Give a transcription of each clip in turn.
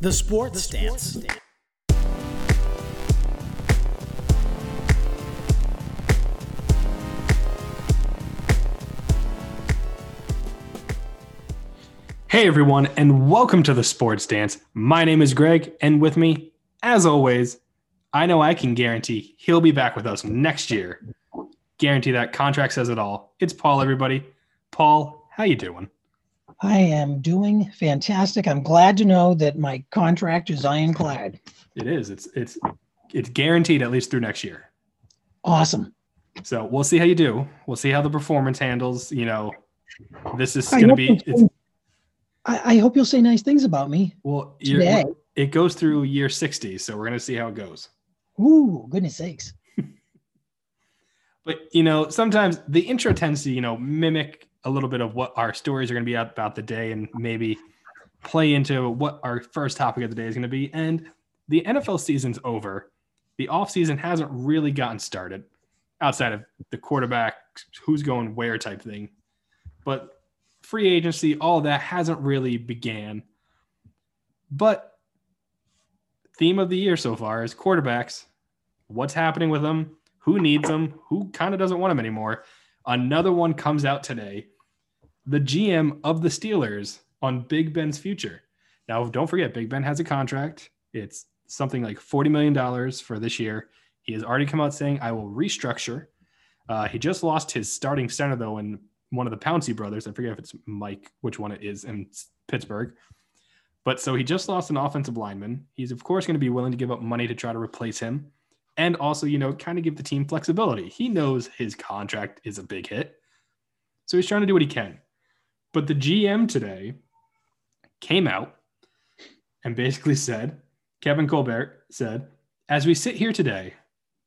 The Sports Stance. Hey everyone, and welcome to the Sports Dance. My name is Greg, and with me, as always, I know I can guarantee he'll be back with us next year. Guarantee that contract says it all. It's Paul, everybody. Paul, how you doing? I am doing fantastic. I'm glad to know that my contract is ironclad. It is. It's it's it's guaranteed at least through next year. Awesome. So we'll see how you do. We'll see how the performance handles. You know, this is going to be. I, I hope you'll say nice things about me well, you're, today. it goes through year sixty, so we're going to see how it goes. Ooh, goodness sakes. But you know, sometimes the intro tends to you know mimic a little bit of what our stories are going to be about the day, and maybe play into what our first topic of the day is going to be. And the NFL season's over. The off season hasn't really gotten started outside of the quarterback, who's going where type thing. But free agency, all that hasn't really began. But theme of the year so far is quarterbacks. What's happening with them? Who needs them? Who kind of doesn't want them anymore? Another one comes out today. The GM of the Steelers on Big Ben's future. Now, don't forget, Big Ben has a contract. It's something like $40 million for this year. He has already come out saying, I will restructure. Uh, he just lost his starting center, though, in one of the Pouncey brothers. I forget if it's Mike, which one it is in Pittsburgh. But so he just lost an offensive lineman. He's, of course, going to be willing to give up money to try to replace him. And also, you know, kind of give the team flexibility. He knows his contract is a big hit. So he's trying to do what he can. But the GM today came out and basically said, Kevin Colbert said, as we sit here today,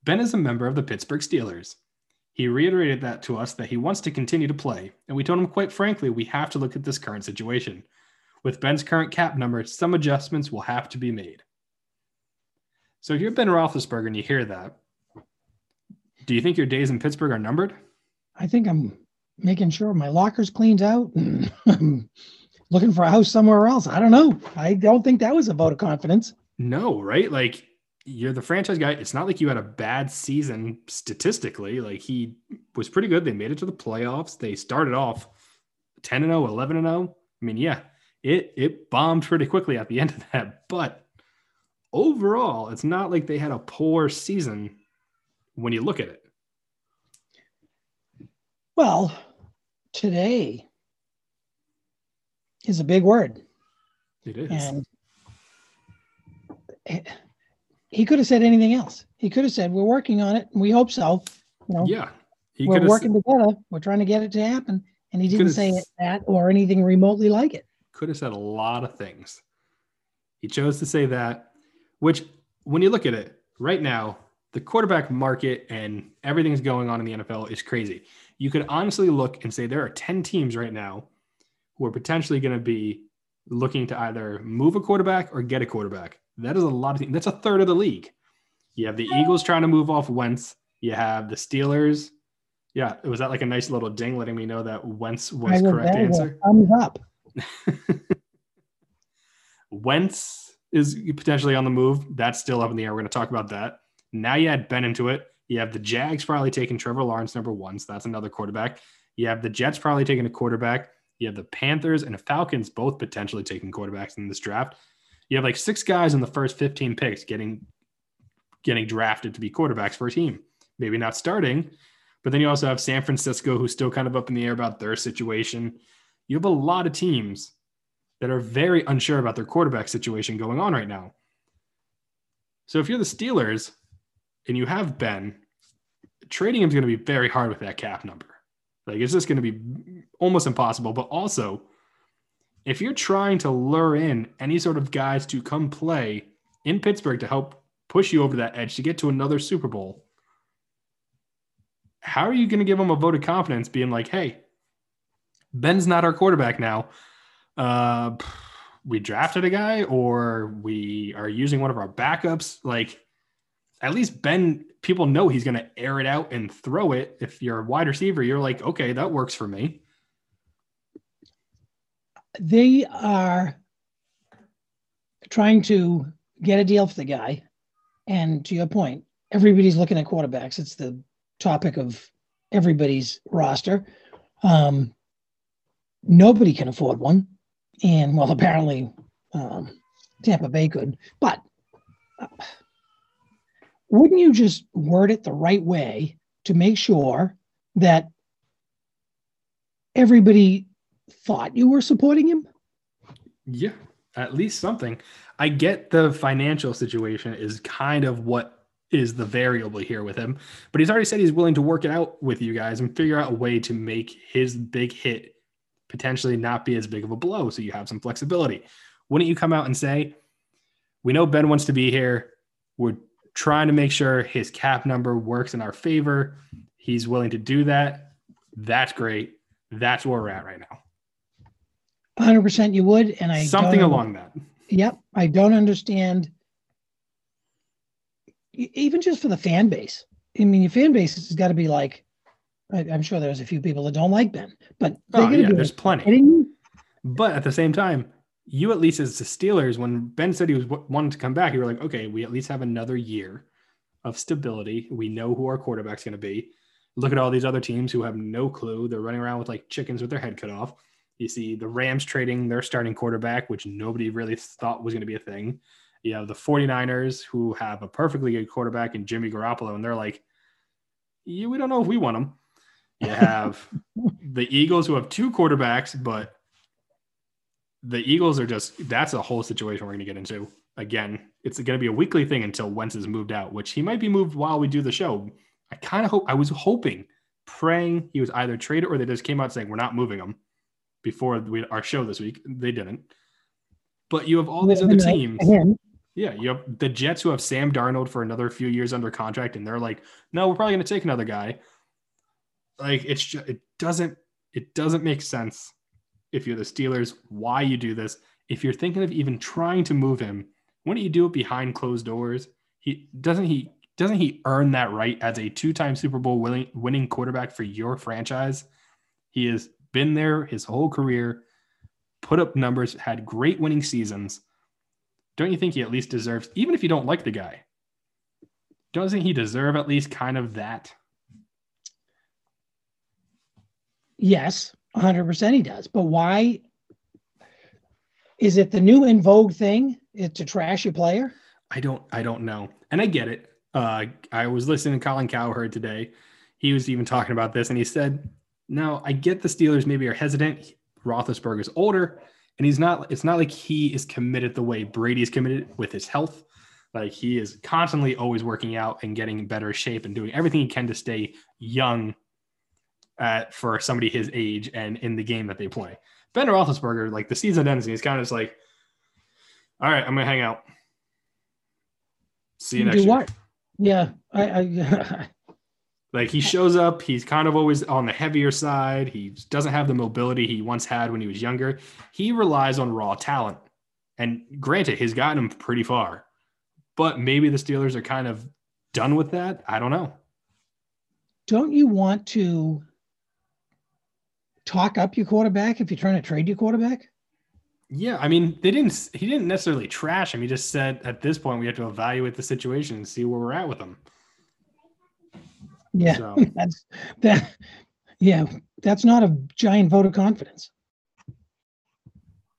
Ben is a member of the Pittsburgh Steelers. He reiterated that to us that he wants to continue to play, and we told him quite frankly, we have to look at this current situation. With Ben's current cap number, some adjustments will have to be made. So if you're Ben Roethlisberger and you hear that, do you think your days in Pittsburgh are numbered? I think I'm making sure my locker's cleaned out. I'm looking for a house somewhere else. I don't know. I don't think that was a vote of confidence. No, right? Like you're the franchise guy. It's not like you had a bad season statistically. Like he was pretty good. They made it to the playoffs. They started off 10 and 0, 11 and 0. I mean, yeah, it it bombed pretty quickly at the end of that, but overall, it's not like they had a poor season when you look at it. Well, today is a big word. It is. And he- could have said anything else. He could have said, "We're working on it, and we hope so." You know, yeah. He we're working together. We're trying to get it to happen, and he didn't say it, that or anything remotely like it. could have said a lot of things. He chose to say that, which, when you look at it right now, the quarterback market and everything's going on in the NFL is crazy. You could honestly look and say there are 10 teams right now who are potentially going to be looking to either move a quarterback or get a quarterback. That is a lot of teams. That's a third of the league. You have the Eagles trying to move off Wentz. You have the Steelers. Yeah, was that like a nice little ding letting me know that Wentz was correct answer? Thumbs up. Wentz is potentially on the move. That's still up in the air. We're going to talk about that. Now you add Ben into it. You have the Jags probably taking Trevor Lawrence number one. So that's another quarterback. You have the Jets probably taking a quarterback. You have the Panthers and the Falcons both potentially taking quarterbacks in this draft. You have like six guys in the first 15 picks getting getting drafted to be quarterbacks for a team. Maybe not starting, but then you also have San Francisco who's still kind of up in the air about their situation. You have a lot of teams that are very unsure about their quarterback situation going on right now. So if you're the Steelers and you have Ben, trading him is going to be very hard with that cap number. Like it's just going to be almost impossible. But also, if you're trying to lure in any sort of guys to come play in Pittsburgh to help push you over that edge to get to another Super Bowl, how are you going to give them a vote of confidence being like, hey, Ben's not our quarterback now? Uh, we drafted a guy or we are using one of our backups. Like, at least Ben, people know he's going to air it out and throw it. If you're a wide receiver, you're like, okay, that works for me. They are trying to get a deal for the guy. And to your point, everybody's looking at quarterbacks. It's the topic of everybody's roster. Um, nobody can afford one. And well, apparently um, Tampa Bay could. But uh, wouldn't you just word it the right way to make sure that everybody thought you were supporting him? Yeah, at least something. I get the financial situation is kind of what is the variable here with him, but he's already said he's willing to work it out with you guys and figure out a way to make his big hit potentially not be as big of a blow so you have some flexibility. Wouldn't you come out and say, "We know Ben wants to be here. We're trying to make sure his cap number works in our favor. He's willing to do that. That's great. That's where we're at right now." 100% you would and I something along that. Yep, I don't understand even just for the fan base. I mean, your fan base has got to be like, I, am sure there's a few people that don't like Ben, but oh, yeah, there's plenty. But at the same time, you at least as the Steelers, when Ben said he was wanting to come back, you were like, okay, we at least have another year of stability. We know who our quarterback's going to be. Look at all these other teams who have no clue. They're running around with like chickens with their head cut off. You see the Rams trading their starting quarterback, which nobody really thought was going to be a thing. You have the 49ers who have a perfectly good quarterback in Jimmy Garoppolo, and they're like, yeah, we don't know if we want him. You have the Eagles who have two quarterbacks, but the Eagles are just that's a whole situation we're going to get into. Again, it's going to be a weekly thing until Wentz is moved out, which he might be moved while we do the show. I kind of hope I was hoping, praying he was either traded or they just came out saying we're not moving him before we, our show this week. They didn't. But you have all these other teams. Yeah, you have the Jets who have Sam Darnold for another few years under contract, and they're like, no, we're probably going to take another guy. Like it's just it doesn't it doesn't make sense if you're the Steelers why you do this. If you're thinking of even trying to move him, don't you do it behind closed doors? He doesn't he doesn't he earn that right as a two-time Super Bowl winning winning quarterback for your franchise? He has been there his whole career, put up numbers, had great winning seasons. Don't you think he at least deserves, even if you don't like the guy, doesn't he deserve at least kind of that? Yes, 100% he does. But why? Is it the new in vogue thing to trash your player? I don't I don't know. And I get it. Uh, I was listening to Colin Cowherd today. He was even talking about this and he said, "No, I get the Steelers maybe are hesitant. Roethlisberger is older and he's not it's not like he is committed the way Brady is committed with his health. Like he is constantly always working out and getting better shape and doing everything he can to stay young at for somebody his age and in the game that they play. Ben Roethlisberger, like the season ends, and he's kind of just like, "All right, I'm gonna hang out. See you, next year." What? Yeah, I, I like he shows up, he's kind of always on the heavier side. He doesn't have the mobility he once had when he was younger. He relies on raw talent, and granted, he's gotten him pretty far. But maybe the Steelers are kind of done with that. I don't know. Don't you want to talk up your quarterback if you're trying to trade your quarterback? Yeah, I mean, they didn't. He didn't necessarily trash him. He just said at this point we have to evaluate the situation and see where we're at with him. Yeah, so. that's that. Yeah, that's not a giant vote of confidence.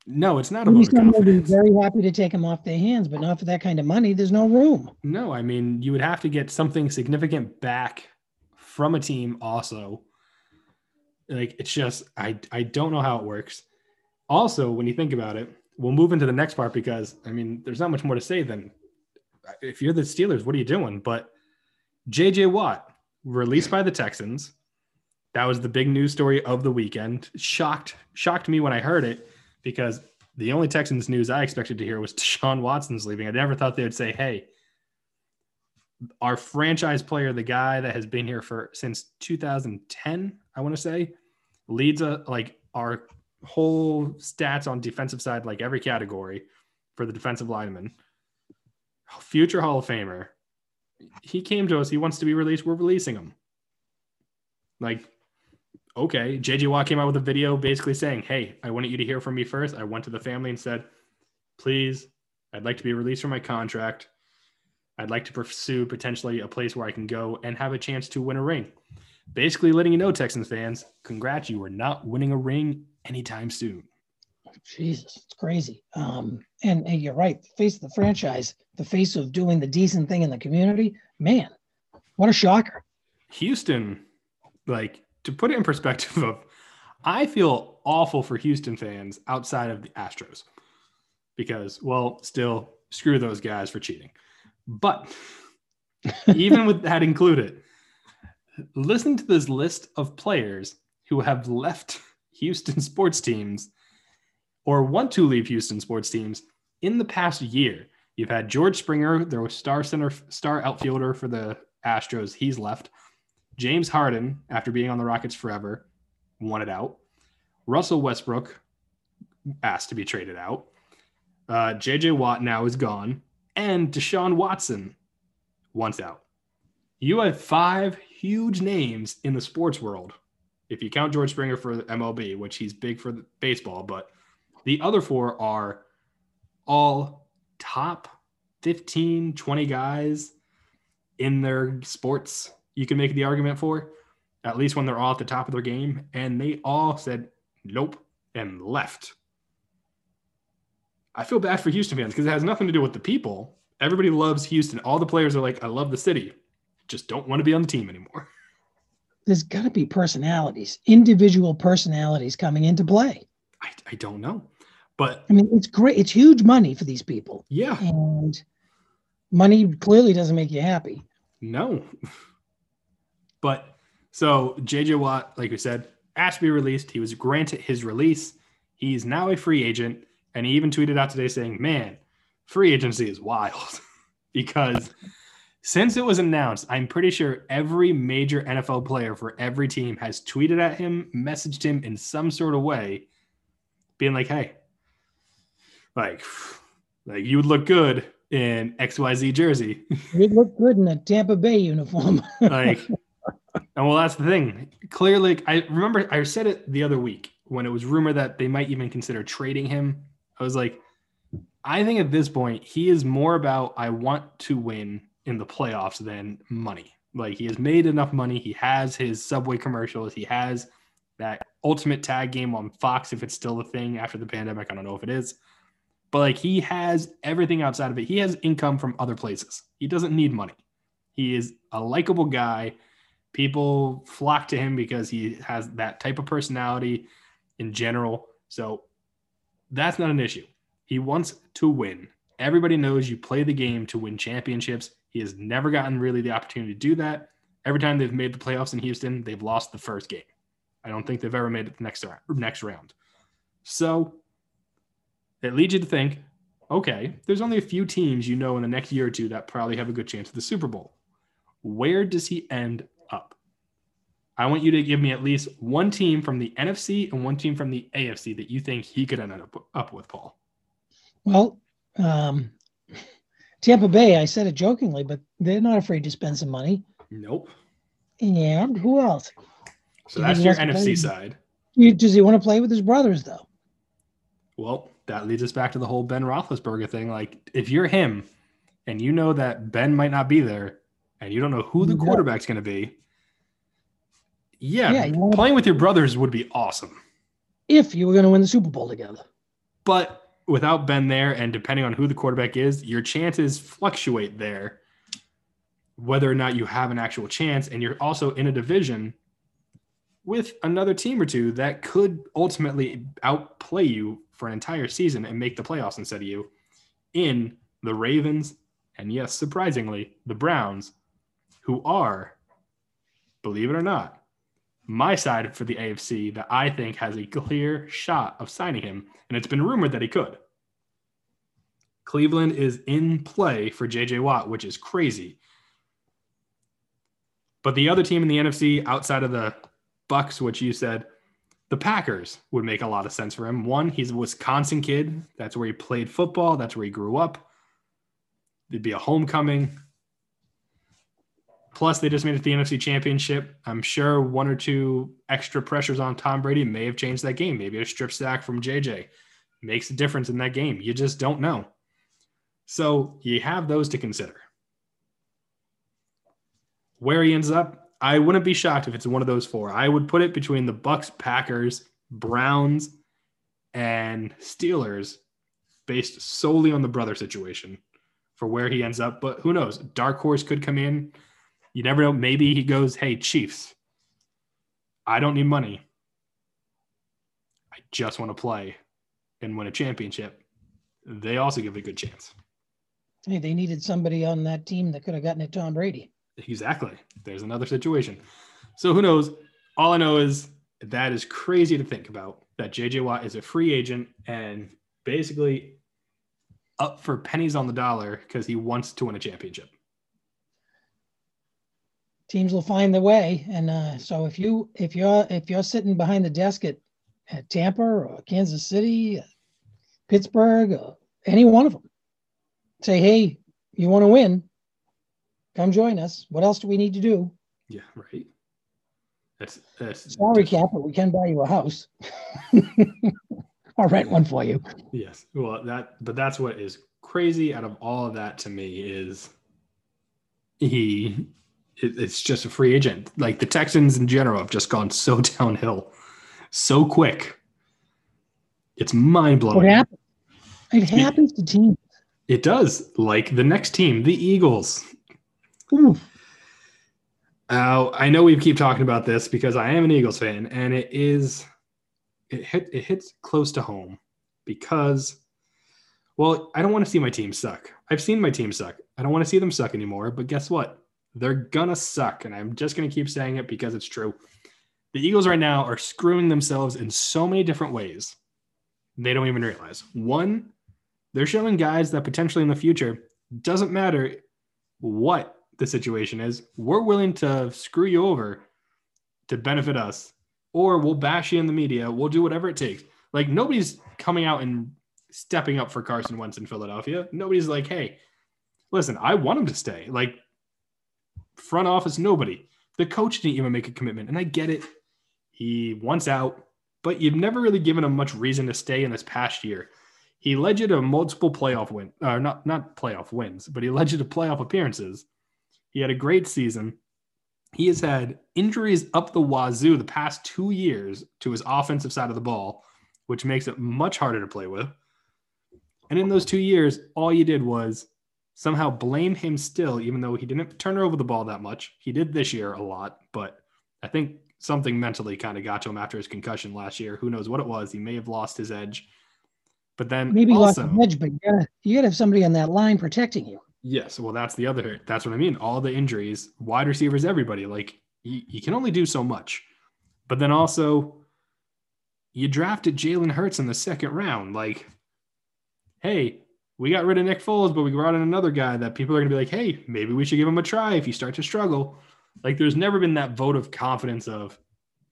No, it's not a vote of confidence. Be very happy to take him off their hands, but not for that kind of money. There's no room. No, I mean, you would have to get something significant back from a team also like it's just I I don't know how it works. Also, when you think about it, we'll move into the next part because I mean, there's not much more to say than if you're the Steelers, what are you doing? But JJ Watt released by the Texans. That was the big news story of the weekend. Shocked shocked me when I heard it because the only Texans news I expected to hear was Deshaun Watson's leaving. I never thought they would say, "Hey, our franchise player, the guy that has been here for since 2010, I want to say, leads a like our whole stats on defensive side, like every category for the defensive lineman, future Hall of Famer. He came to us. He wants to be released. We're releasing him. Like, okay. JJ Watt came out with a video basically saying, Hey, I wanted you to hear from me first. I went to the family and said, Please I'd like to be released from my contract. I'd like to pursue potentially a place where I can go and have a chance to win a ring. Basically, letting you know, Texans fans, congrats, you are not winning a ring anytime soon. Jesus, it's crazy. Um, and, and you're right, the face of the franchise, the face of doing the decent thing in the community, man, what a shocker. Houston, like to put it in perspective of I feel awful for Houston fans outside of the Astros because, well, still screw those guys for cheating. But even with that included, listen to this list of players who have left Houston sports teams or want to leave Houston sports teams in the past year. You've had George Springer, was star center, star outfielder for the Astros. He's left. James Harden, after being on the Rockets forever, wanted out. Russell Westbrook asked to be traded out. Uh, JJ Watt now is gone. And Deshaun Watson wants out. You have five huge names in the sports world. If you count George Springer for MLB, which he's big for baseball, but the other four are all top 15, 20 guys in their sports. You can make the argument for at least when they're all at the top of their game. And they all said, nope, and left. I feel bad for Houston fans because it has nothing to do with the people. Everybody loves Houston. All the players are like, I love the city, just don't want to be on the team anymore. There's got to be personalities, individual personalities coming into play. I, I don't know. But I mean, it's great. It's huge money for these people. Yeah. And money clearly doesn't make you happy. No. but so JJ Watt, like we said, asked to be released. He was granted his release. He's now a free agent. And he even tweeted out today saying, Man, free agency is wild because since it was announced, I'm pretty sure every major NFL player for every team has tweeted at him, messaged him in some sort of way, being like, Hey, like, like you would look good in XYZ jersey. You'd look good in a Tampa Bay uniform. like, and well, that's the thing. Clearly, I remember I said it the other week when it was rumored that they might even consider trading him. I was like, I think at this point, he is more about I want to win in the playoffs than money. Like he has made enough money. He has his subway commercials. He has that ultimate tag game on Fox if it's still a thing after the pandemic. I don't know if it is. But like he has everything outside of it. He has income from other places. He doesn't need money. He is a likable guy. People flock to him because he has that type of personality in general. So that's not an issue. He wants to win. Everybody knows you play the game to win championships. He has never gotten really the opportunity to do that. Every time they've made the playoffs in Houston, they've lost the first game. I don't think they've ever made it the next next round. So it leads you to think, okay, there's only a few teams you know in the next year or two that probably have a good chance at the Super Bowl. Where does he end up? I want you to give me at least one team from the NFC and one team from the AFC that you think he could end up, up with, Paul. Well, um, Tampa Bay, I said it jokingly, but they're not afraid to spend some money. Nope. And who else? So that's your NFC side. You, does he want to play with his brothers, though? Well, that leads us back to the whole Ben Roethlisberger thing. Like, if you're him and you know that Ben might not be there and you don't know who the quarterback's going to be, yeah, yeah playing with your brothers would be awesome. If you were going to win the Super Bowl together. But without Ben there and depending on who the quarterback is, your chances fluctuate there, whether or not you have an actual chance. And you're also in a division with another team or two that could ultimately outplay you for an entire season and make the playoffs instead of you in the Ravens and yes, surprisingly, the Browns, who are, believe it or not, my side for the AFC that I think has a clear shot of signing him. And it's been rumored that he could. Cleveland is in play for JJ Watt, which is crazy. But the other team in the NFC outside of the Bucs, which you said, the Packers would make a lot of sense for him. One, he's a Wisconsin kid. That's where he played football. That's where he grew up. There'd be a homecoming. Plus, they just made it the NFC Championship. I'm sure one or two extra pressures on Tom Brady may have changed that game. Maybe a strip sack from JJ makes a difference in that game. You just don't know. So you have those to consider. Where he ends up, I wouldn't be shocked if it's one of those four. I would put it between the Bucs, Packers, Browns, and Steelers, based solely on the brother situation for where he ends up. But who knows? Dark horse could come in. You never know. Maybe he goes, "Hey, Chiefs, I don't need money. I just want to play and win a championship." They also give it a good chance. Hey, they needed somebody on that team that could have gotten it Tom Brady. Exactly. There's another situation. So who knows? All I know is that is crazy to think about that JJ Watt is a free agent and basically up for pennies on the dollar because he wants to win a championship. Teams will find the way, and uh, so if you if you're if you're sitting behind the desk at, at Tampa or Kansas City, Pittsburgh, any one of them, say, "Hey, you want to win? Come join us. What else do we need to do?" Yeah, right. That's that's sorry, Cap, but we can buy you a house. I'll rent one for you. Yes. Well, that but that's what is crazy out of all of that to me is he it's just a free agent. Like the Texans in general have just gone so downhill so quick. It's mind blowing. It happens. It happens to teams. It does. Like the next team, the Eagles. Ooh. Uh, I know we keep talking about this because I am an Eagles fan, and it is it hit it hits close to home because well, I don't want to see my team suck. I've seen my team suck. I don't want to see them suck anymore, but guess what? They're gonna suck, and I'm just gonna keep saying it because it's true. The Eagles right now are screwing themselves in so many different ways. They don't even realize. One, they're showing guys that potentially in the future doesn't matter what the situation is, we're willing to screw you over to benefit us or we'll bash you in the media. We'll do whatever it takes. Like nobody's coming out and stepping up for Carson Wentz in Philadelphia. Nobody's like, hey, listen, I want him to stay. Like front office, nobody. The coach didn't even make a commitment. And I get it. He wants out, but you've never really given him much reason to stay in this past year. He led you to multiple playoff win, or uh, not not playoff wins, but he led you to playoff appearances. He had a great season. He has had injuries up the wazoo the past two years to his offensive side of the ball, which makes it much harder to play with. And in those two years, all you did was somehow blame him still, even though he didn't turn over the ball that much. He did this year a lot, but I think something mentally kind of got to him after his concussion last year. Who knows what it was? He may have lost his edge. But then maybe also, lost his edge, but you gotta, you gotta have somebody on that line protecting you. Yes, well, that's the other. That's what I mean. All the injuries, wide receivers, everybody. Like you, you can only do so much, but then also you drafted Jalen Hurts in the second round. Like, hey, we got rid of Nick Foles, but we brought in another guy that people are going to be like, hey, maybe we should give him a try if you start to struggle. Like, there's never been that vote of confidence of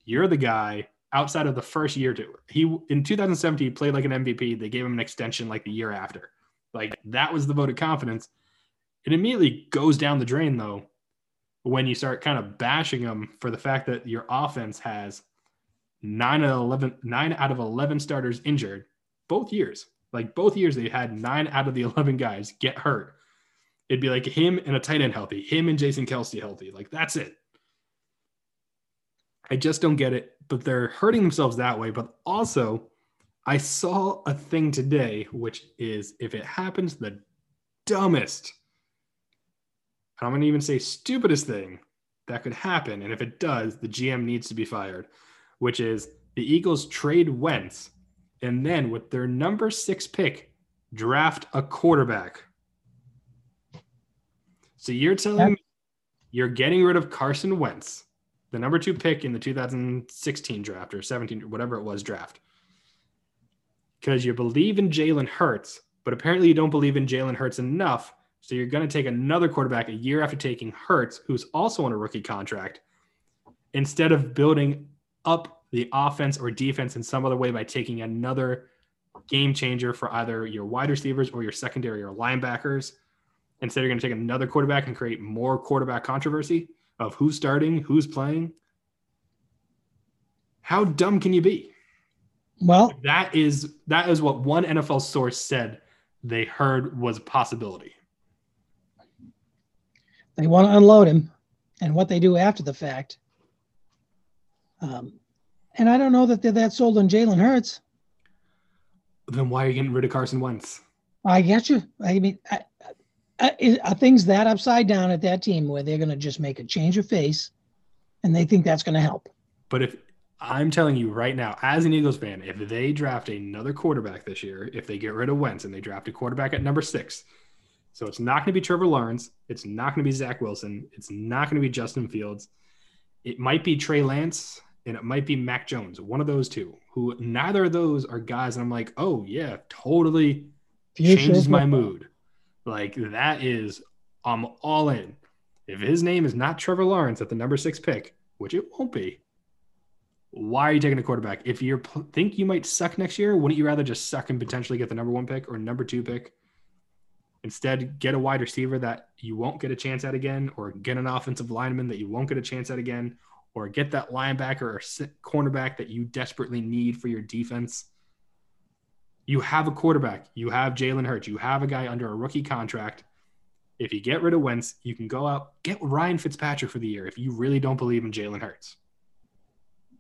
you're the guy outside of the first year. To he in 2017 he played like an MVP. They gave him an extension like the year after. Like that was the vote of confidence. It immediately goes down the drain though when you start kind of bashing them for the fact that your offense has nine out of 11, nine out of 11 starters injured both years. Like both years, they had nine out of the 11 guys get hurt. It'd be like him and a tight end healthy, him and Jason Kelce healthy. Like that's it. I just don't get it, but they're hurting themselves that way. But also, I saw a thing today, which is if it happens, the dumbest I'm going to even say stupidest thing that could happen. And if it does, the GM needs to be fired, which is the Eagles trade Wentz and then with their number six pick, draft a quarterback. So you're telling me you're getting rid of Carson Wentz, the number two pick in the 2016 draft or 17, whatever it was, draft, because you believe in Jalen Hurts, but apparently you don't believe in Jalen Hurts enough so you're going to take another quarterback a year after taking Hurts, who's also on a rookie contract, instead of building up the offense or defense in some other way by taking another game changer for either your wide receivers or your secondary or linebackers. Instead, you're going to take another quarterback and create more quarterback controversy of who's starting, who's playing. How dumb can you be? Well, that is that is what one NFL source said they heard was a possibility. They want to unload him, and what they do after the fact. Um, and I don't know that they're that sold on Jalen Hurts. Then why are you getting rid of Carson Wentz? I get you. I mean, I, I, are things that upside down at that team where they're going to just make a change of face, and they think that's going to help? But if I'm telling you right now, as an Eagles fan, if they draft another quarterback this year, if they get rid of Wentz and they draft a quarterback at number six, so it's not going to be Trevor Lawrence, it's not going to be Zach Wilson, it's not going to be Justin Fields, it might be Trey Lance, and it might be Mac Jones, one of those two, who neither of those are guys. And I'm like, oh, yeah, totally changes my mood. Like, that is, I'm all in. If his name is not Trevor Lawrence at the number six pick, which it won't be, why are you taking a quarterback? If you think you might suck next year, wouldn't you rather just suck and potentially get the number one pick or number two pick? Instead, get a wide receiver that you won't get a chance at again, or get an offensive lineman that you won't get a chance at again, or get that linebacker or cornerback that you desperately need for your defense. You have a quarterback. You have Jalen Hurts. You have a guy under a rookie contract. If you get rid of Wentz, you can go out, get Ryan Fitzpatrick for the year if you really don't believe in Jalen Hurts.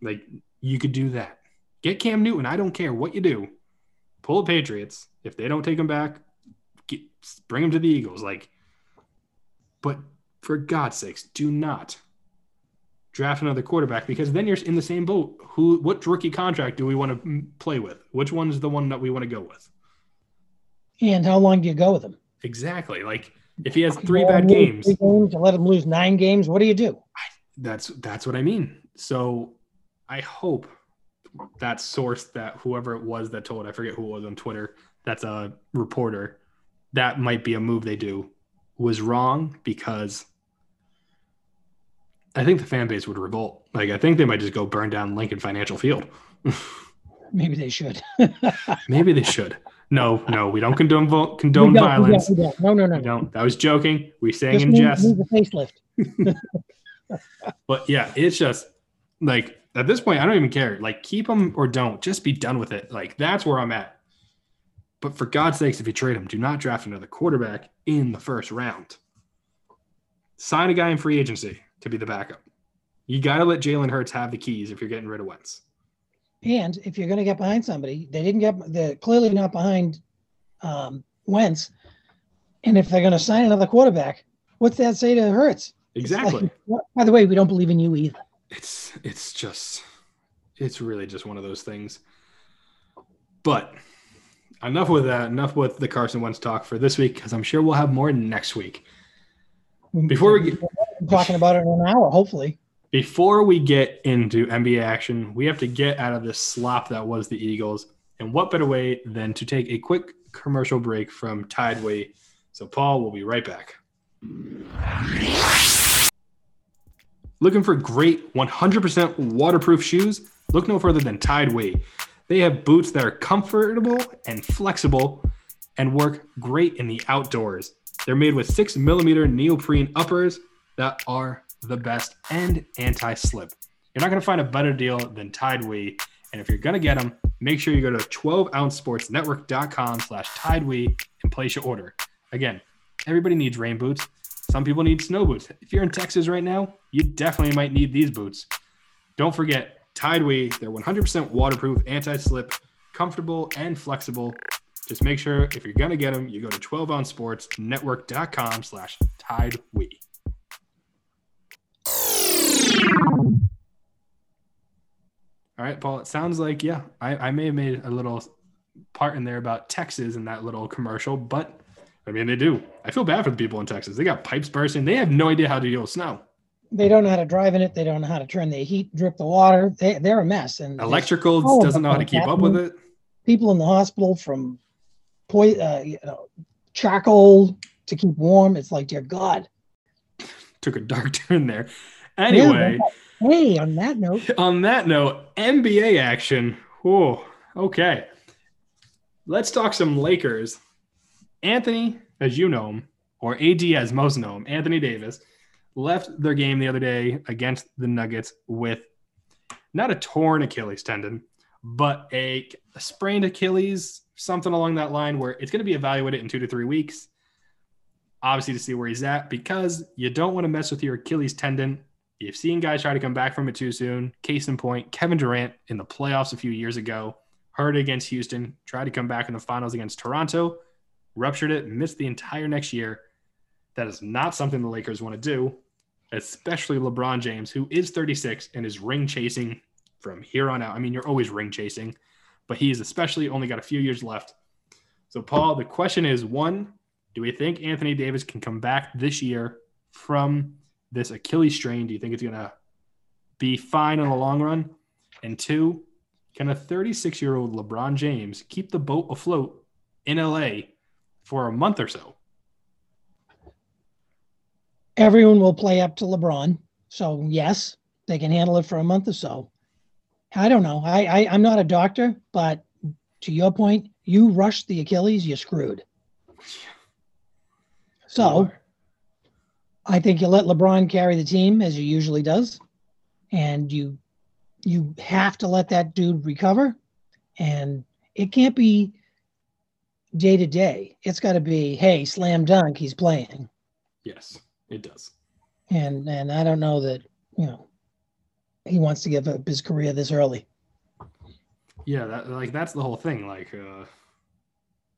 Like, you could do that. Get Cam Newton. I don't care what you do. Pull the Patriots. If they don't take him back, get, bring him to the Eagles. Like, but for God's sakes, do not draft another quarterback because then you're in the same boat. Who, what rookie contract do we want to play with? Which one is the one that we want to go with? And how long do you go with him? Exactly. Like if he has three bad games, three games to let him lose nine games, what do you do? That's that's what I mean. So I hope that source that whoever it was that told I forget who it was on Twitter that's a reporter that might be a move they do was wrong because I think the fan base would revolt. Like I think they might just go burn down Lincoln Financial Field. Maybe they should. Maybe they should. No, no, we don't condone vo- condone don't, violence. We don't, we don't. No, no, no. We don't. That was joking. We sang just in jest. Move facelift. but yeah, it's just like at this point, I don't even care. Like keep them or don't. Just be done with it. Like that's where I'm at. But for God's sakes, if you trade him, do not draft another quarterback in the first round. Sign a guy in free agency to be the backup. You got to let Jalen Hurts have the keys if you're getting rid of Wentz. And if you're going to get behind somebody, they didn't get they're clearly not behind um, Wentz. And if they're going to sign another quarterback, what's that say to Hurts? Exactly. Like, by the way, we don't believe in you either. It's it's just it's really just one of those things. But enough with that. Enough with the Carson Wentz talk for this week, because I'm sure we'll have more next week. Before we get talking about it in an hour, hopefully. Before we get into NBA action, we have to get out of this slop that was the Eagles. And what better way than to take a quick commercial break from Tideway? So, Paul, we'll be right back. Looking for great 100% waterproof shoes? Look no further than Tideway. They have boots that are comfortable and flexible and work great in the outdoors. They're made with six millimeter neoprene uppers that are the best and anti-slip. You're not going to find a better deal than Tideway. And if you're going to get them, make sure you go to 12ouncesportsnetwork.com slash Tideway and place your order. Again, everybody needs rain boots. Some people need snow boots. If you're in Texas right now, you definitely might need these boots. Don't forget, Tideway, they're 100% waterproof, anti-slip, comfortable, and flexible. Just make sure if you're to get them, you go to 12ouncesportsnetwork.com slash Tideway. All right, Paul. It sounds like yeah, I, I may have made a little part in there about Texas in that little commercial, but I mean they do. I feel bad for the people in Texas. They got pipes bursting. They have no idea how to deal with snow. They don't know how to drive in it. They don't know how to turn the heat, drip the water. They they're a mess. And electrical doesn't know how to keep up with it. People in the hospital from uh, you know, charcoal to keep warm. It's like dear God. Took a dark turn there. Anyway. Yeah, Hey, on that note. On that note, NBA action. Whoa. Okay. Let's talk some Lakers. Anthony, as you know him, or AD as most know him, Anthony Davis, left their game the other day against the Nuggets with not a torn Achilles tendon, but a, a sprained Achilles something along that line where it's going to be evaluated in two to three weeks. Obviously, to see where he's at because you don't want to mess with your Achilles tendon. You've seen guys try to come back from it too soon. Case in point, Kevin Durant in the playoffs a few years ago, hurt against Houston, tried to come back in the finals against Toronto, ruptured it, missed the entire next year. That is not something the Lakers want to do, especially LeBron James, who is 36 and is ring chasing from here on out. I mean, you're always ring chasing but he's especially only got a few years left. So, Paul, the question is one, do we think Anthony Davis can come back this year from this Achilles strain? Do you think it's going to be fine in the long run? And two, can a 36 year old LeBron James keep the boat afloat in LA for a month or so? Everyone will play up to LeBron. So, yes, they can handle it for a month or so. I don't know. I, I I'm not a doctor, but to your point, you rush the Achilles, you're screwed. So I think you let LeBron carry the team as he usually does, and you you have to let that dude recover, and it can't be day to day. It's got to be, hey, slam dunk, he's playing. Yes, it does. And and I don't know that you know he wants to give up his career this early. Yeah, that, like that's the whole thing. Like, uh,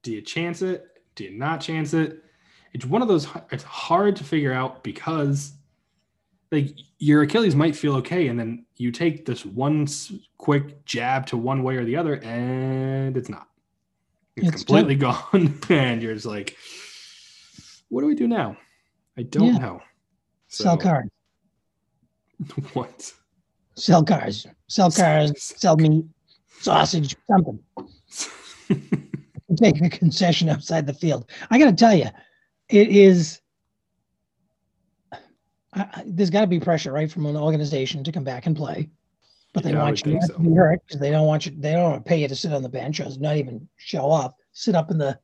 do you chance it? Do you not chance it? It's one of those. It's hard to figure out because, like, your Achilles might feel okay, and then you take this one quick jab to one way or the other, and it's not. It's, it's completely gone, and you're just like, what do we do now? I don't yeah. know. So, Sell cards. What? sell cars, sell cars, sell meat, sausage, something. Take a concession outside the field. I got to tell you, it is. I, there's got to be pressure, right, from an organization to come back and play, but they yeah, want you so. to be hurt because they don't want you. They don't want to pay you to sit on the bench or not even show up, sit up in the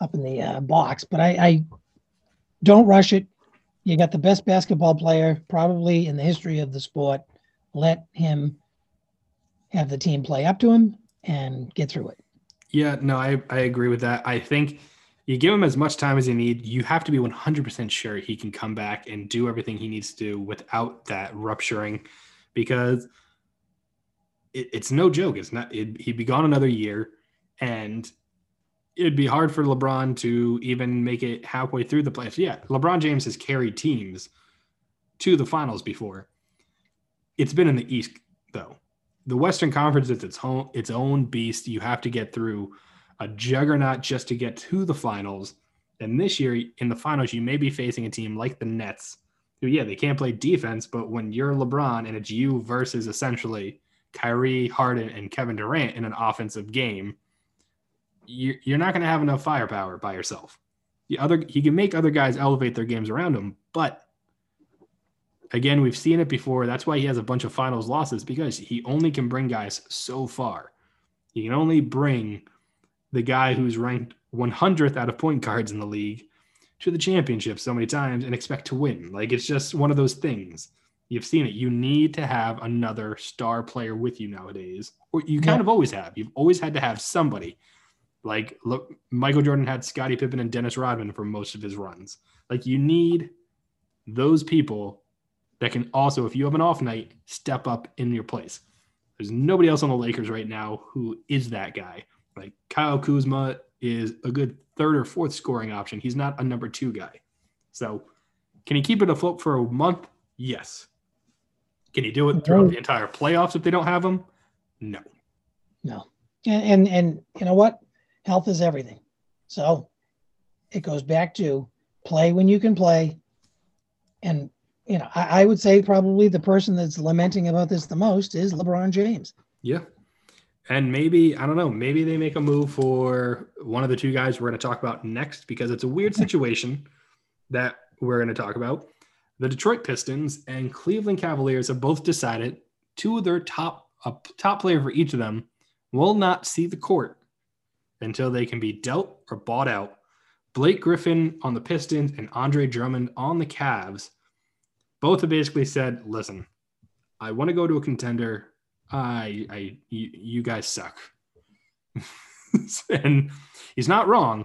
up in the uh, box. But I, I don't rush it. You got the best basketball player probably in the history of the sport let him have the team play up to him and get through it. Yeah, no, I, I agree with that. I think you give him as much time as you need. You have to be 100% sure he can come back and do everything he needs to do without that rupturing because it, it's no joke. It's not, it, he'd be gone another year and it'd be hard for LeBron to even make it halfway through the playoffs. Yeah, LeBron James has carried teams to the finals before it's been in the East though. The Western Conference is its own its own beast. You have to get through a juggernaut just to get to the finals. And this year in the finals, you may be facing a team like the Nets, who yeah they can't play defense, but when you're LeBron and it's you versus essentially Kyrie, Harden, and Kevin Durant in an offensive game, you're not going to have enough firepower by yourself. The other he can make other guys elevate their games around him, but Again, we've seen it before. That's why he has a bunch of finals losses because he only can bring guys so far. He can only bring the guy who's ranked 100th out of point guards in the league to the championship so many times and expect to win. Like it's just one of those things. You've seen it. You need to have another star player with you nowadays, or you kind yeah. of always have. You've always had to have somebody. Like, look, Michael Jordan had Scottie Pippen and Dennis Rodman for most of his runs. Like, you need those people that can also, if you have an off night, step up in your place. There's nobody else on the Lakers right now who is that guy. Like Kyle Kuzma is a good third or fourth scoring option. He's not a number two guy. So can he keep it afloat for a month? Yes. Can he do it throughout the entire playoffs if they don't have him? No. No. And, and and you know what? Health is everything. So it goes back to play when you can play and you know, I, I, would say probably the person that's lamenting about this the most is LeBron James. Yeah. And maybe, I don't know, maybe they make a move for one of the two guys we're going to talk about next because it's a weird situation that we're going to talk about. The Detroit Pistons and Cleveland Cavaliers have both decided two of their top, a top player for each of them will not see the court until they can be dealt or bought out. Blake Griffin on the Pistons and Andre Drummond on the Cavs both have basically said, listen, I want to go to a contender. I, I, you, you guys suck. and he's not wrong.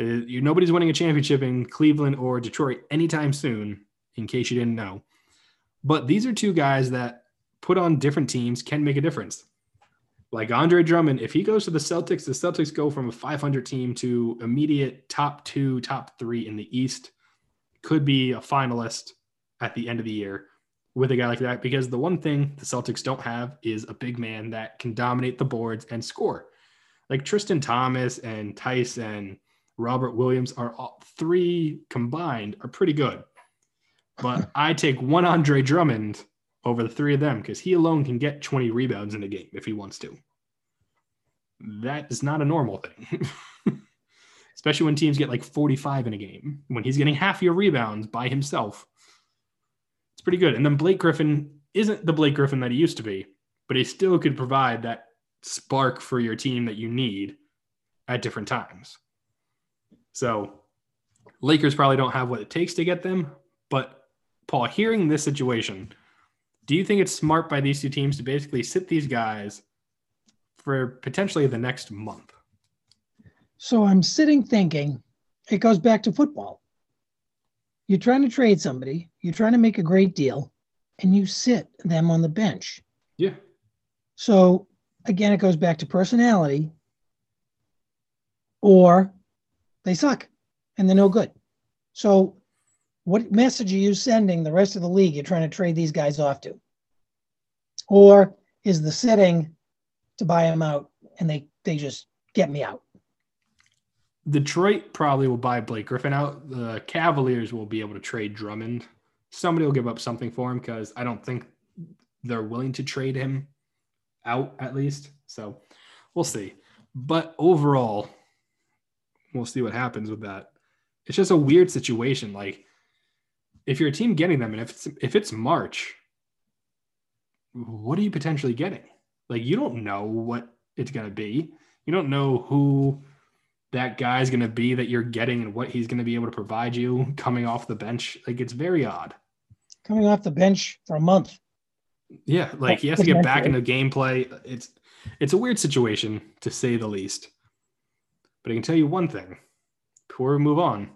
Uh, you, nobody's winning a championship in Cleveland or Detroit anytime soon, in case you didn't know. But these are two guys that put on different teams can make a difference. Like Andre Drummond, if he goes to the Celtics, the Celtics go from a 500 team to immediate top two, top three in the East. Could be a finalist at the end of the year with a guy like that because the one thing the Celtics don't have is a big man that can dominate the boards and score. Like Tristan Thompson and Theis and Robert Williams are all three combined are pretty good. But I take one Andre Drummond over the three of them because he alone can get 20 rebounds in a game if he wants to. That is not a normal thing. Especially when teams get like 45 in a game. When he's getting half your rebounds by himself. Pretty good. And then Blake Griffin isn't the Blake Griffin that he used to be, but he still could provide that spark for your team that you need at different times. So Lakers probably don't have what it takes to get them. But Paul, hearing this situation, do you think it's smart by these two teams to basically sit these guys for potentially the next month? So I'm sitting thinking it goes back to football. You're trying to trade somebody, you're trying to make a great deal, and you sit them on the bench. Yeah. So again, it goes back to personality or they suck and they're no good. So, what message are you sending the rest of the league you're trying to trade these guys off to? Or is the sitting to buy them out and they, they just get me out? Detroit probably will buy Blake Griffin out. The Cavaliers will be able to trade Drummond. Somebody will give up something for him because I don't think they're willing to trade him out at least. So we'll see. But overall, we'll see what happens with that. It's just a weird situation. Like, if you're a team getting them, and if it's if it's March, what are you potentially getting? Like, you don't know what it's gonna be. You don't know who that guy's gonna be that you're getting and what he's gonna be able to provide you coming off the bench. Like, it's very odd. Coming off the bench for a month. Yeah, like he has to get back into gameplay. It's it's a weird situation to say the least. But I can tell you one thing before we move on.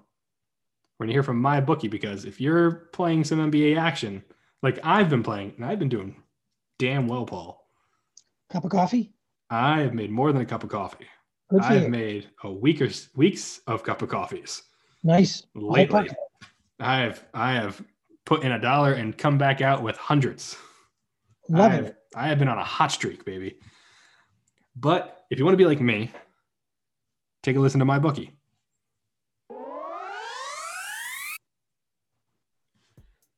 We're gonna hear from my bookie because if you're playing some NBA action, like I've been playing, and I've been doing damn well, Paul. Cup of coffee? I have made more than a cup of coffee. I have made a week or weeks of cup of coffees. Nice. Lately, I have I have put in a dollar and come back out with hundreds. Love I have, it. I have been on a hot streak, baby. But if you want to be like me, take a listen to my bookie.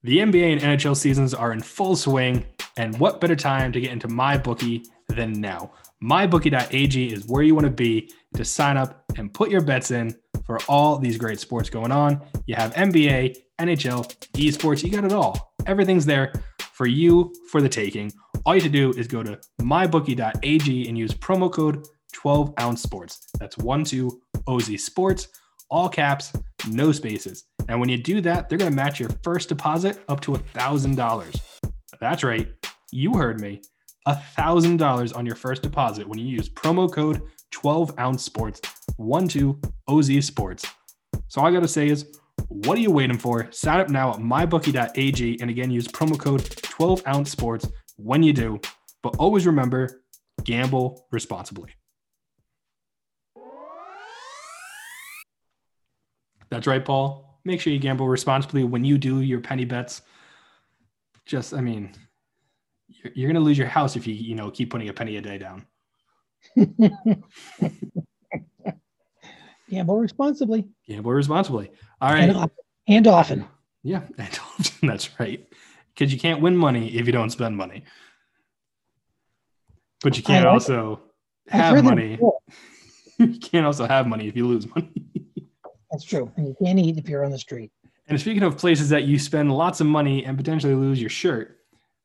The NBA and NHL seasons are in full swing, and what better time to get into my bookie than now? MyBookie.ag is where you want to be to sign up and put your bets in for all these great sports going on. You have NBA, NHL, esports, you got it all. Everything's there for you for the taking. All you have to do is go to mybookie.ag and use promo code 12 ounce sports. That's 12 OZ sports, all caps, no spaces. And when you do that, they're going to match your first deposit up to $1,000. That's right. You heard me. $1,000 on your first deposit when you use promo code 12 ounce sports, 12 OZ sports. So all I got to say is, what are you waiting for? Sign up now at mybookie.ag and again use promo code 12 ounce sports when you do. But always remember gamble responsibly. That's right, Paul. Make sure you gamble responsibly when you do your penny bets. Just, I mean, you're, you're going to lose your house if you, you know, keep putting a penny a day down. Gamble responsibly. Gamble responsibly. All right. And, often. and often. Yeah, that's right. Because you can't win money if you don't spend money. But you can't like also have money. you can't also have money if you lose money. That's true. And you can't eat if you're on the street. And speaking of places that you spend lots of money and potentially lose your shirt,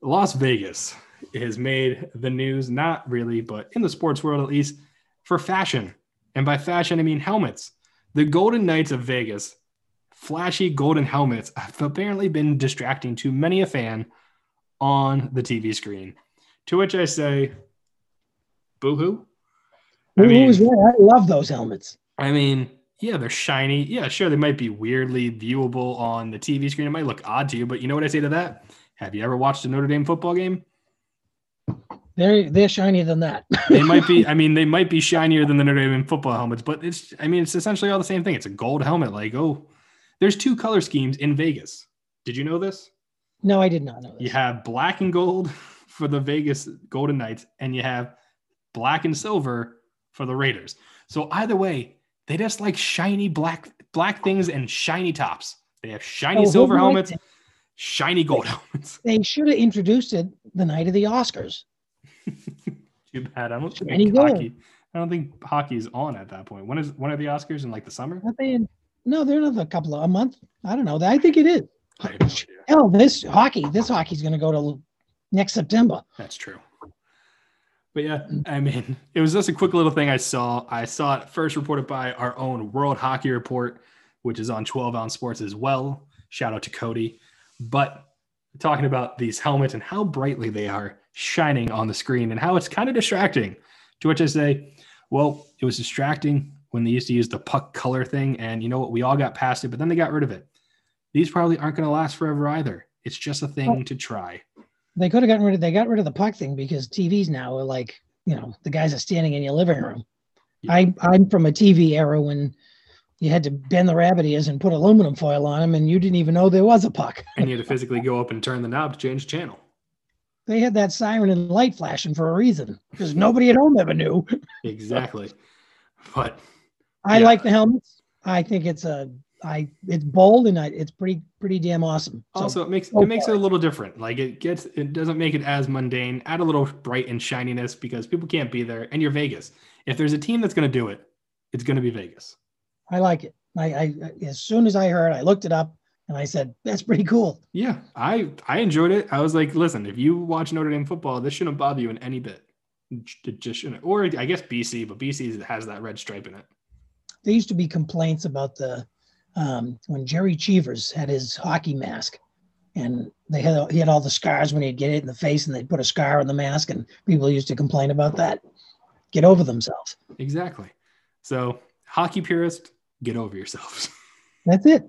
Las Vegas has made the news, not really, but in the sports world at least, for fashion. And by fashion, I mean helmets. The Golden Knights of Vegas, flashy golden helmets, have apparently been distracting to many a fan on the TV screen. To which I say, boo hoo. I mean- I love those helmets. I mean, yeah, they're shiny. Yeah, sure, they might be weirdly viewable on the TV screen. It might look odd to you, but you know what I say to that? Have you ever watched a Notre Dame football game? They're they're shinier than that. They might be. I mean, they might be shinier than the Notre Dame football helmets, but it's. I mean, it's essentially all the same thing. It's a gold helmet. Like, oh, there's two color schemes in Vegas. Did you know this? no, I did not know this. You have black and gold for the Vegas Golden Knights, and you have black and silver for the Raiders. So either way, they just like shiny black black things and shiny tops. They have shiny Oh, silver helmets, it? Shiny gold helmets. They should have introduced it the night of the Oscars. Too bad. I don't Shiny think gold. hockey. I don't think hockey's on at that point. When is when are the Oscars in like the summer? They no, they're another couple of a month. I don't know. I think it is. I have no. Hell, this hockey, this hockey's going to go to next September. That's true. But yeah, I mean, it was just a quick little thing I saw. I saw it first reported by our own World Hockey Report, which is on 12 ounce sports as well. Shout out to Cody. But talking about these helmets and how brightly they are shining on the screen and how it's kind of distracting. To which I say, well, it was distracting when they used to use the puck color thing. And you know what? We all got past it, but then they got rid of it. These probably aren't going to last forever either. It's just a thing to try. They could have gotten rid of. They got rid of the puck thing because TVs now are like, you know, the guys are standing in your living room. Yeah. I I'm from a TV era when you had to bend the rabbit ears and put aluminum foil on them, and you didn't even know there was a puck. And you had to physically go up and turn the knob to change channel. They had that siren and light flashing for a reason because nobody at home ever knew. Exactly. But I Yeah. like the helmets. I think it's a I it's bold and I, it's pretty pretty damn awesome. So, also it makes go it makes it a little different. Like it gets it doesn't make it as mundane. Add a little bright and shininess because people can't be there and you're Vegas. If there's a team that's going to do it, it's going to be Vegas. I like it. I, I as soon as I heard, I looked it up and I said that's pretty cool. Yeah, I I enjoyed it. I was like, listen, if you watch Notre Dame football, this shouldn't bother you in any bit. It just shouldn't. Or I guess BC, but BC has that red stripe in it. There used to be complaints about the um, when Jerry Cheevers had his hockey mask, and they had he had all the scars when he'd get it in the face, and they'd put a scar on the mask, and people used to complain about that. Get over themselves. Exactly. So hockey purist, get over yourselves. That's it.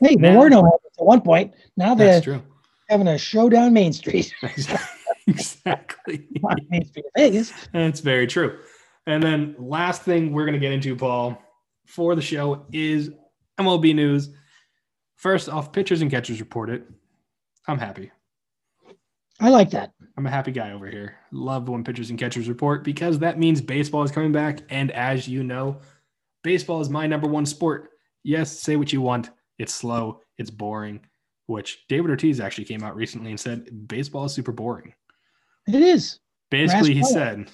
Hey, there Now- were no helmets at one point. Now they're That's true. having a showdown Main Street. exactly. Main Street Vegas. That's very true. And then last thing we're going to get into, Paul, for the show is MLB news. First off, pitchers and catchers reported. I'm happy. I like that. I'm a happy guy over here. Love when pitchers and catchers report because that means baseball is coming back. And as you know, baseball is my number one sport. Yes, say what you want. It's slow, it's boring, which David Ortiz actually came out recently and said baseball is super boring. It is. Basically, he said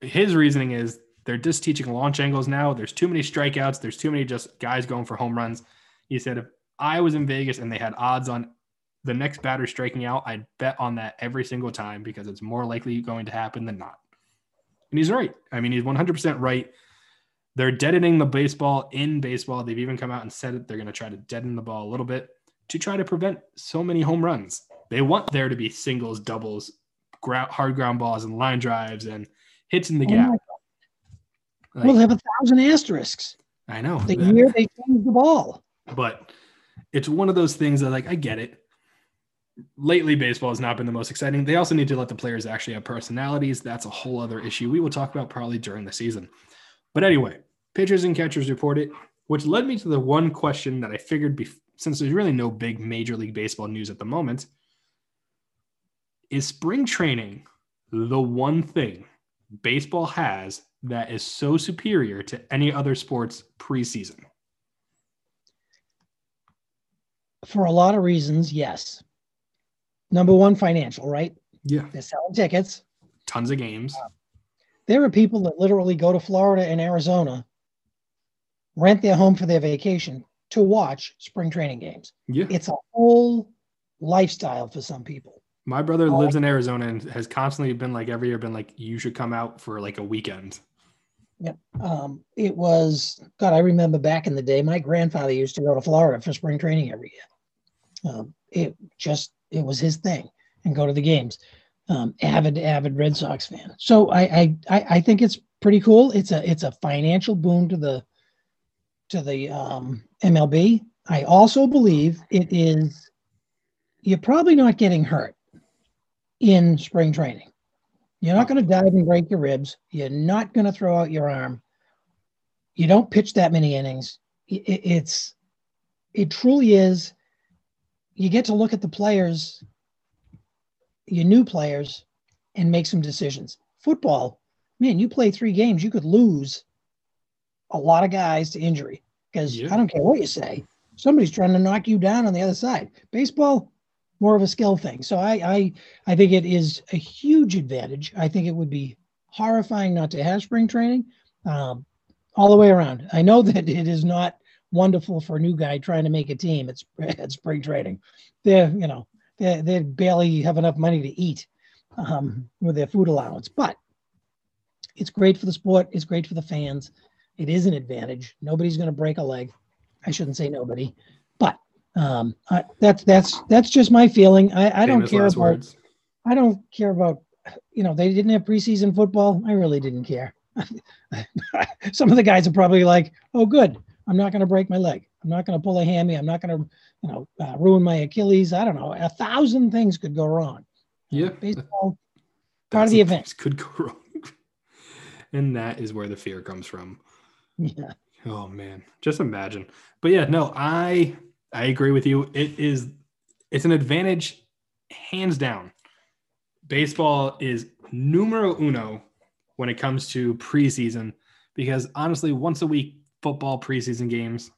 his reasoning is they're just teaching launch angles now. There's too many strikeouts. There's too many just guys going for home runs. He said if I was in Vegas and they had odds on the next batter striking out, I'd bet on that every single time because it's more likely going to happen than not. And he's right. I mean, he's 100% right. They're deadening the baseball in baseball. They've even come out and said it. They're going to try to deaden the ball a little bit to try to prevent so many home runs. They want there to be singles, doubles, grou- hard ground balls, and line drives and hits in the Oh gap. Like, we'll have a thousand asterisks I know. the that- year they changed the ball. but it's one of those things that like I get it. Lately, baseball has not been the most exciting. They also need to let the players actually have personalities. That's a whole other issue we will talk about probably during the season. But anyway, pitchers and catchers reported, which led me to the one question that I figured bef- since there's really no big Major League Baseball news at the moment, is spring training the one thing baseball has that is so superior to any other sports preseason? For a lot of reasons, yes. Number one, financial, right? Yeah. They're selling tickets. Tons of games. Uh, There are people that literally go to Florida and Arizona, rent their home for their vacation to watch spring training games. Yeah. It's a whole lifestyle for some people. My brother Oh. lives in Arizona and has constantly been like every year been like, you should come out for like a weekend. Um, it was God. I remember back in the day, my grandfather used to go to Florida for spring training every year. Um, it just it was his thing, and go to the games. Um, avid avid Red Sox fan. So I I I think it's pretty cool. It's a it's a financial boon to the to the um, MLB. I also believe it is. You're probably not getting hurt in spring training. You're not going to dive and break your ribs. You're not going to throw out your arm. You don't pitch that many innings. It, it's it truly is. You get to look at the players, your new players, and make some decisions. Football, man, you play three games, you could lose a lot of guys to injury because yeah. I don't care what you say, somebody's trying to knock you down on the other side. Baseball, more of a skill thing. So I, I, I think it is a huge advantage. I think it would be horrifying not to have spring training, um, all the way around. I know that it is not wonderful for a new guy trying to make a team at, at spring training. They're, you know, they they barely have enough money to eat um, with their food allowance, but it's great for the sport. It's great for the fans. It is an advantage. Nobody's going to break a leg. I shouldn't say nobody, but um, I, that's that's that's just my feeling. I, I don't care about. Words. I don't care about. You know, they didn't have preseason football. I really didn't care. Some of the guys are probably like, "Oh, good. I'm not going to break my leg. I'm not going to pull a hammy. I'm not going to, you know, uh, ruin my Achilles. I don't know. A thousand things could go wrong. Yeah, baseball part of the event could go wrong, and that is where the fear comes from. Yeah. Oh man, just imagine. But yeah, no, I I agree with you. It is it's an advantage, hands down. Baseball is numero uno when it comes to preseason because honestly, once a week football preseason games,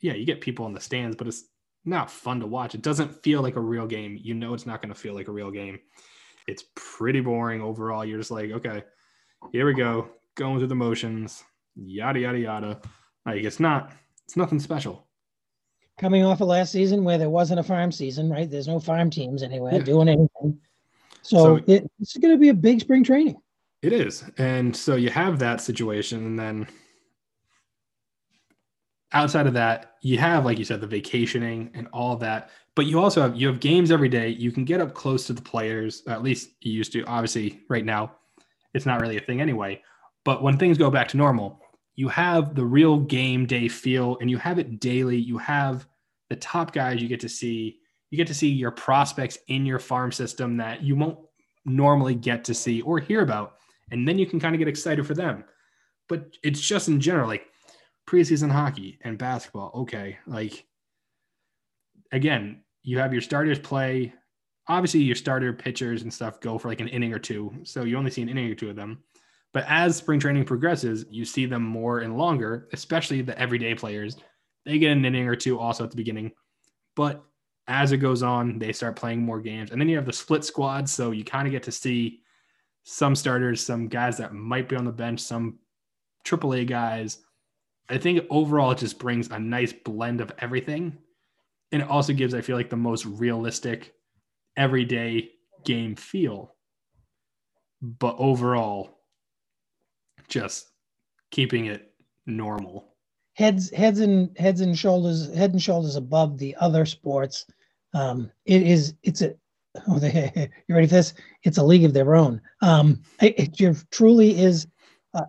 yeah, you get people in the stands, but it's not fun to watch. It doesn't feel like a real game. You know, it's not going to feel like a real game. It's pretty boring overall. You're just like, okay, here we go, going through the motions, yada yada yada. Like it's not, it's nothing special. Coming off of last season where there wasn't a farm season, right? There's no farm teams anywhere yeah. doing anything. So, so it, it's going to be a big spring training. It is, and so you have that situation, and then outside of that, you have, like you said, the vacationing and all that. But you also have you have games every day. You can get up close to the players. At least you used to. Obviously, right now, it's not really a thing anyway. But when things go back to normal, you have the real game day feel, and you have it daily. You have the top guys you get to see. You get to see your prospects in your farm system that you won't normally get to see or hear about, and then you can kind of get excited for them. But it's just in general, like preseason hockey and basketball, okay, like again, you have your starters play. Obviously, your starter pitchers and stuff go for like an inning or two, so you only see an inning or two of them. But as spring training progresses, you see them more and longer, especially the everyday players. They get an inning or two also at the beginning, but as it goes on, they start playing more games, and then you have the split squad, so you kind of get to see some starters, some guys that might be on the bench, some AAA guys I think overall it just brings a nice blend of everything. And it also gives, I feel like, the most realistic everyday game feel. But overall, just keeping it normal. Heads, heads and heads and shoulders, head and shoulders above the other sports. Um, it is, it's a, oh, they, you ready for this? It's a league of their own. Um, it, it truly is. Uh,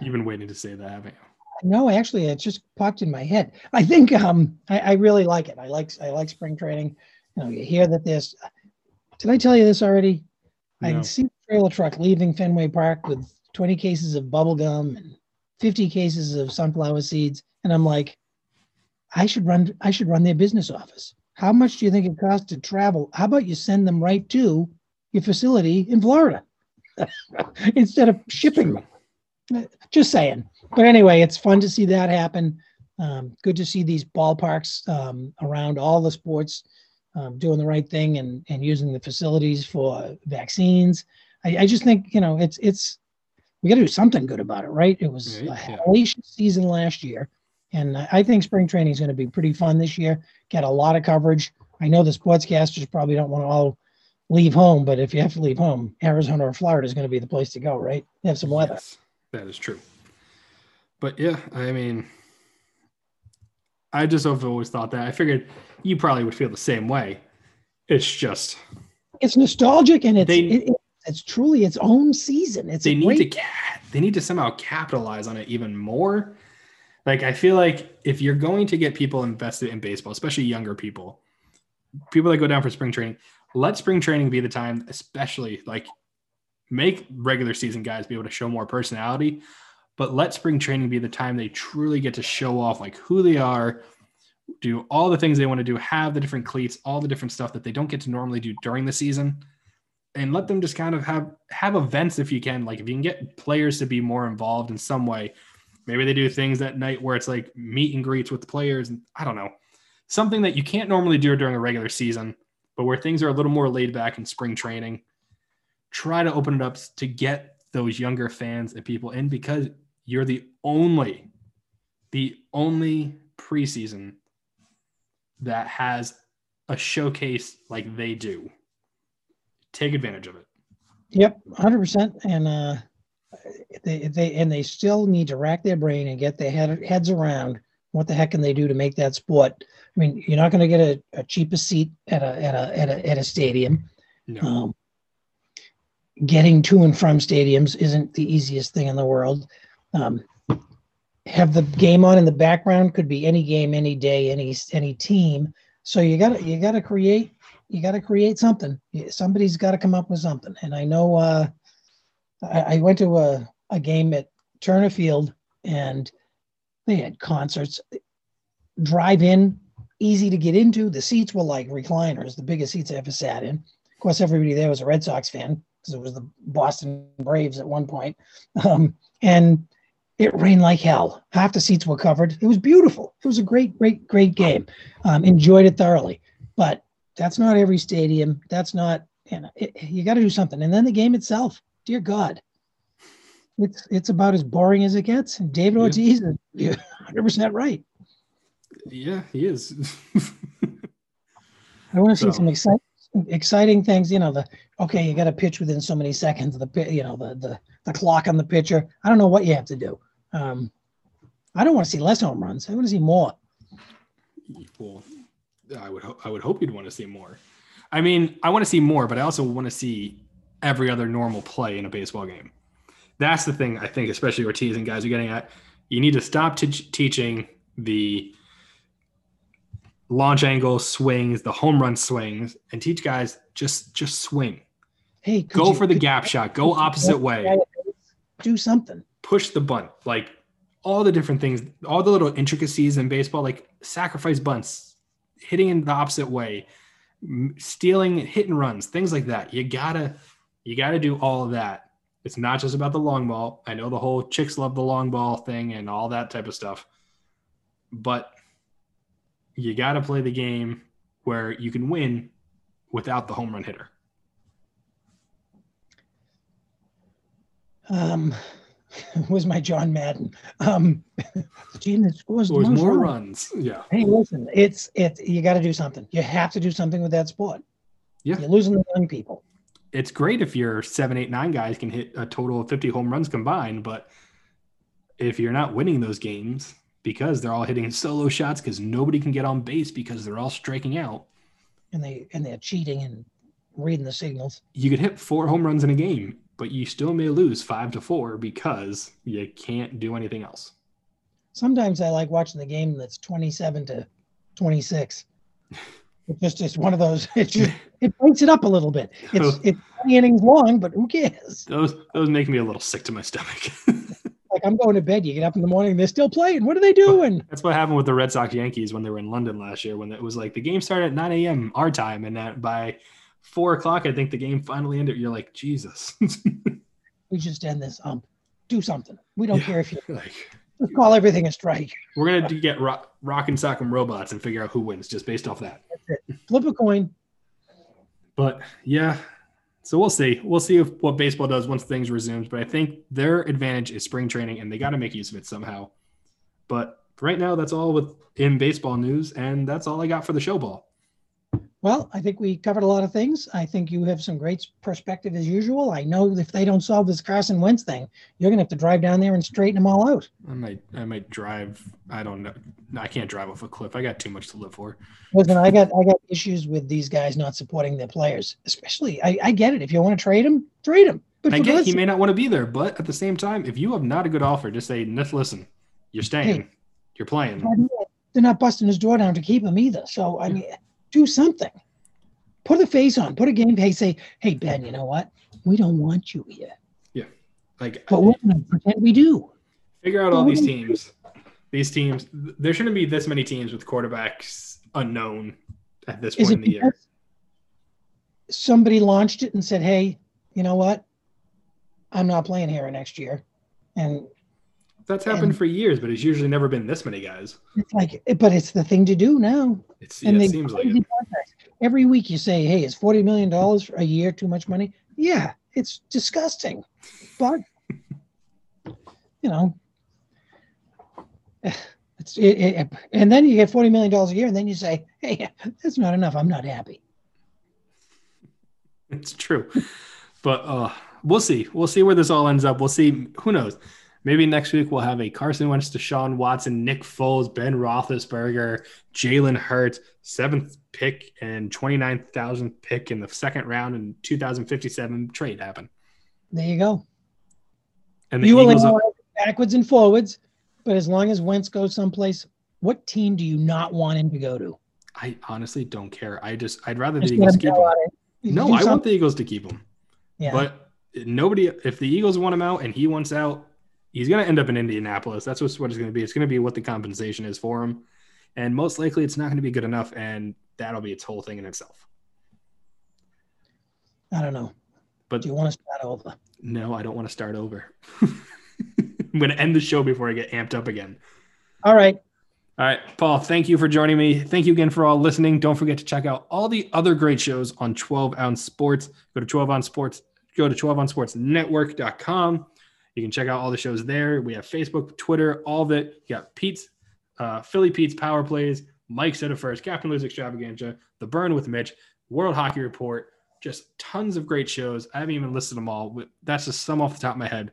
You've been waiting to say that, haven't you? No, actually, it just popped in my head. I think um, I, I, really like it. I like I like spring training. You know, you hear that there's. Did I tell you this already? No. I see the trailer truck leaving Fenway Park with 20 cases of bubble gum and 50 cases of sunflower seeds, and I'm like, I should run. I should run their business office. How much do you think it costs to travel? How about you send them right to your facility in Florida instead of shipping them? Just saying. But anyway, it's fun to see that happen. Um, good to see these ballparks um, around all the sports um, doing the right thing and, and using the facilities for vaccines. I, I just think, you know, it's, it's, we got to do something good about it, right? It was a hellacious season last year. And I think spring training is going to be pretty fun this year. Get a lot of coverage. I know the sportscasters probably don't want to all leave home, but if you have to leave home, Arizona or Florida is going to be the place to go, right? They have some weather. Yes. That is true. But yeah, I mean, I just have always thought that. I figured you probably would feel the same way. It's just it's nostalgic and it's they, it, it's truly its own season. It's they a need great, to they need to somehow capitalize on it even more. Like I feel like if you're going to get people invested in baseball, especially younger people, people that go down for spring training, let spring training be the time, especially like make regular season guys be able to show more personality, but let spring training be the time they truly get to show off like who they are, do all the things they want to do, have the different cleats, all the different stuff that they don't get to normally do during the season. And let them just kind of have have events if you can. Like if you can get players to be more involved in some way, maybe they do things that night where it's like meet and greets with the players and I don't know. Something that you can't normally do during a regular season, but where things are a little more laid back in spring training. Try to open it up to get those younger fans and people in because you're the only the only preseason that has a showcase like they do. Take advantage of it. Yep, hundred percent. And uh, they they and they still need to rack their brain and get their head, heads around what the heck can they do to make that sport. I mean, you're not going to get a, a cheaper seat at a at a at a, at a stadium. No. Um, getting to and from stadiums isn't the easiest thing in the world. Um, have the game on in the background could be any game, any day, any any team. So you got to you got to create you got to create something. Somebody's got to come up with something. And I know uh, I, I went to a, a game at Turner Field and they had concerts, drive in, easy to get into. The seats were like recliners, the biggest seats I ever sat in. Of course, everybody there was a Red Sox fan because it was the Boston Braves at one point. Um, and it rained like hell. Half the seats were covered. It was beautiful. It was a great, great, great game. Um, enjoyed it thoroughly. But that's not every stadium. That's not, you know, it, you got to do something. And then the game itself, dear God, it's it's about as boring as it gets. And David Yeah. Ortiz is 100% right. Yeah, he is. I want to see some exciting, exciting things. You know, the okay, you got to pitch within so many seconds. The you know the the the clock on the pitcher. I don't know what you have to do. Um, I don't want to see less home runs. I want to see more. well, I would ho- I would hope you'd want to see more. I mean, I want to see more, but I also want to see every other normal play in a baseball game. That's the thing I think, especially Ortiz and guys are getting at. You need to stop t- teaching the launch angle swings, the home run swings, and teach guys just just swing. Hey, Go you- for the gap shot. Go opposite way. Do something. push the bunt, like all the different things, all the little intricacies in baseball, like sacrifice bunts, hitting in the opposite way, stealing hit and runs, things like that. You gotta, you gotta do all of that. It's not just about the long ball. I know the whole chicks love the long ball thing and all that type of stuff, but you gotta play the game where you can win without the home run hitter. Um, was my John Madden. Um, the team that scores the most more runs. runs. Yeah. Hey, listen, it's it's you got to do something. You have to do something with that sport. Yeah. You're losing the young people. it's great if your seven, eight, nine guys can hit a total of 50 home runs combined, but if you're not winning those games because they're all hitting solo shots because nobody can get on base because they're all striking out, and they and they're cheating and reading the signals. you could hit four home runs in a game, but you still may lose five to four because you can't do anything else. Sometimes I like watching the game that's 27 to 26. It's just it's one of those. It just it breaks it up a little bit. It's it's 20 innings long, but who cares? Those those make me a little sick to my stomach. Like I'm going to bed. You get up in the morning, they're still playing. What are they doing? That's what happened with the Red Sox Yankees when they were in London last year. When it was like the game started at 9 a.m. our time, and that by four o'clock, I think the game finally ended. You're like, Jesus. We just end this. Um, do something. We don't Yeah. care if you like, just call everything a strike. we're gonna do- get rock, rock and sock 'em robots and figure out who wins just based off that. Flip a coin. But yeah, so we'll see. We'll see if what baseball does once things resumes. But I think their advantage is spring training, and they got to make use of it somehow. But right now, that's all with in baseball news, and that's all I got for the show ball. Well, I think we covered a lot of things. I think you have some great perspective as usual. I know if they don't solve this Carson Wentz thing, you're gonna have to drive down there and straighten them all out. I might, I might drive. I don't know. I can't drive off a cliff. I got too much to live for. Listen, I got I got issues with these guys not supporting their players. Especially, I, I get it. If you want to trade them, trade them. But I get he may not want to be there, but at the same time, if you have not a good offer, just say, "Listen, you're staying, hey, you're playing." They're not busting his door down to keep him either. So I mean, do something. Put a face on. Put a game face. Say, "Hey Ben, you know what? We don't want you here." Yeah, like, but we're gonna pretend we do. Figure out all these teams. These teams. There shouldn't be this many teams with quarterbacks unknown at this point in the year. Somebody launched it and said, "Hey, you know what? I'm not playing here next year. And that's happened and, for years, but it's usually never been this many guys. It's like, but it's the thing to do now. It's, and yeah, it seems like it. Every week you say, "Hey, is forty million dollars a year too much money?" Yeah, it's disgusting, but you know, it's it, it, and then you get forty million dollars a year, and then you say, "Hey, that's not enough. I'm not happy." It's true, but uh we'll see. We'll see where this all ends up. We'll see. Who knows? Maybe next week we'll have a Carson Wentz, Deshaun Watson, Nick Foles, Ben Roethlisberger, Jalen Hurts, seventh pick and 29,000 pick in the second round in 2057 trade happen. There you go. And the you Eagles will backwards and forwards, but as long as Wentz goes someplace, what team do you not want him to go to? I honestly don't care. I just I'd rather the Eagles keep him. No, I want the Eagles to keep him. Yeah. But nobody if the Eagles want him out and he wants out, he's going to end up in Indianapolis. That's what's, what it's going to be. It's going to be what the compensation is for him, and most likely it's not going to be good enough, and that'll be its whole thing in itself. I don't know, but do you want to start over? No, I don't want to start over. I'm going to end the show before I get amped up again. All right. All right, Paul, thank you for joining me. Thank you again for all listening. Don't forget to check out all the other great shows on 12 Ounce Sports. Go to 12 Ounce Sports go to 12onsportsnetwork.com. You can check out all the shows there. We have Facebook, Twitter, all of it. You got Pete's, uh, Philly Pete's Power Plays, Mike said it first, Captain Lou's Extravaganza, The Burn with Mitch, World Hockey Report, just tons of great shows. I haven't even listed them all. That's just some off the top of my head.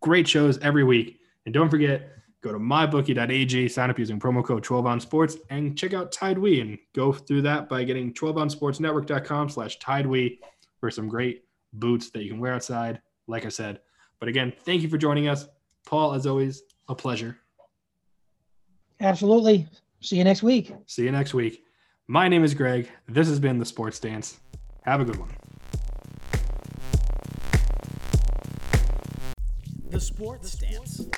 Great shows every week. And don't forget, go to mybookie.ag, sign up using promo code 12 ounce sports, and check out TideWe and go through that by getting 12onsportsnetwork.com slash TideWe for some great boots that you can wear outside, like I said. But again, thank you for joining us. Paul, as always, a pleasure. Absolutely. See you next week. See you next week. My name is Greg. This has been The Sports Dance. Have a good one. The Sports Stance.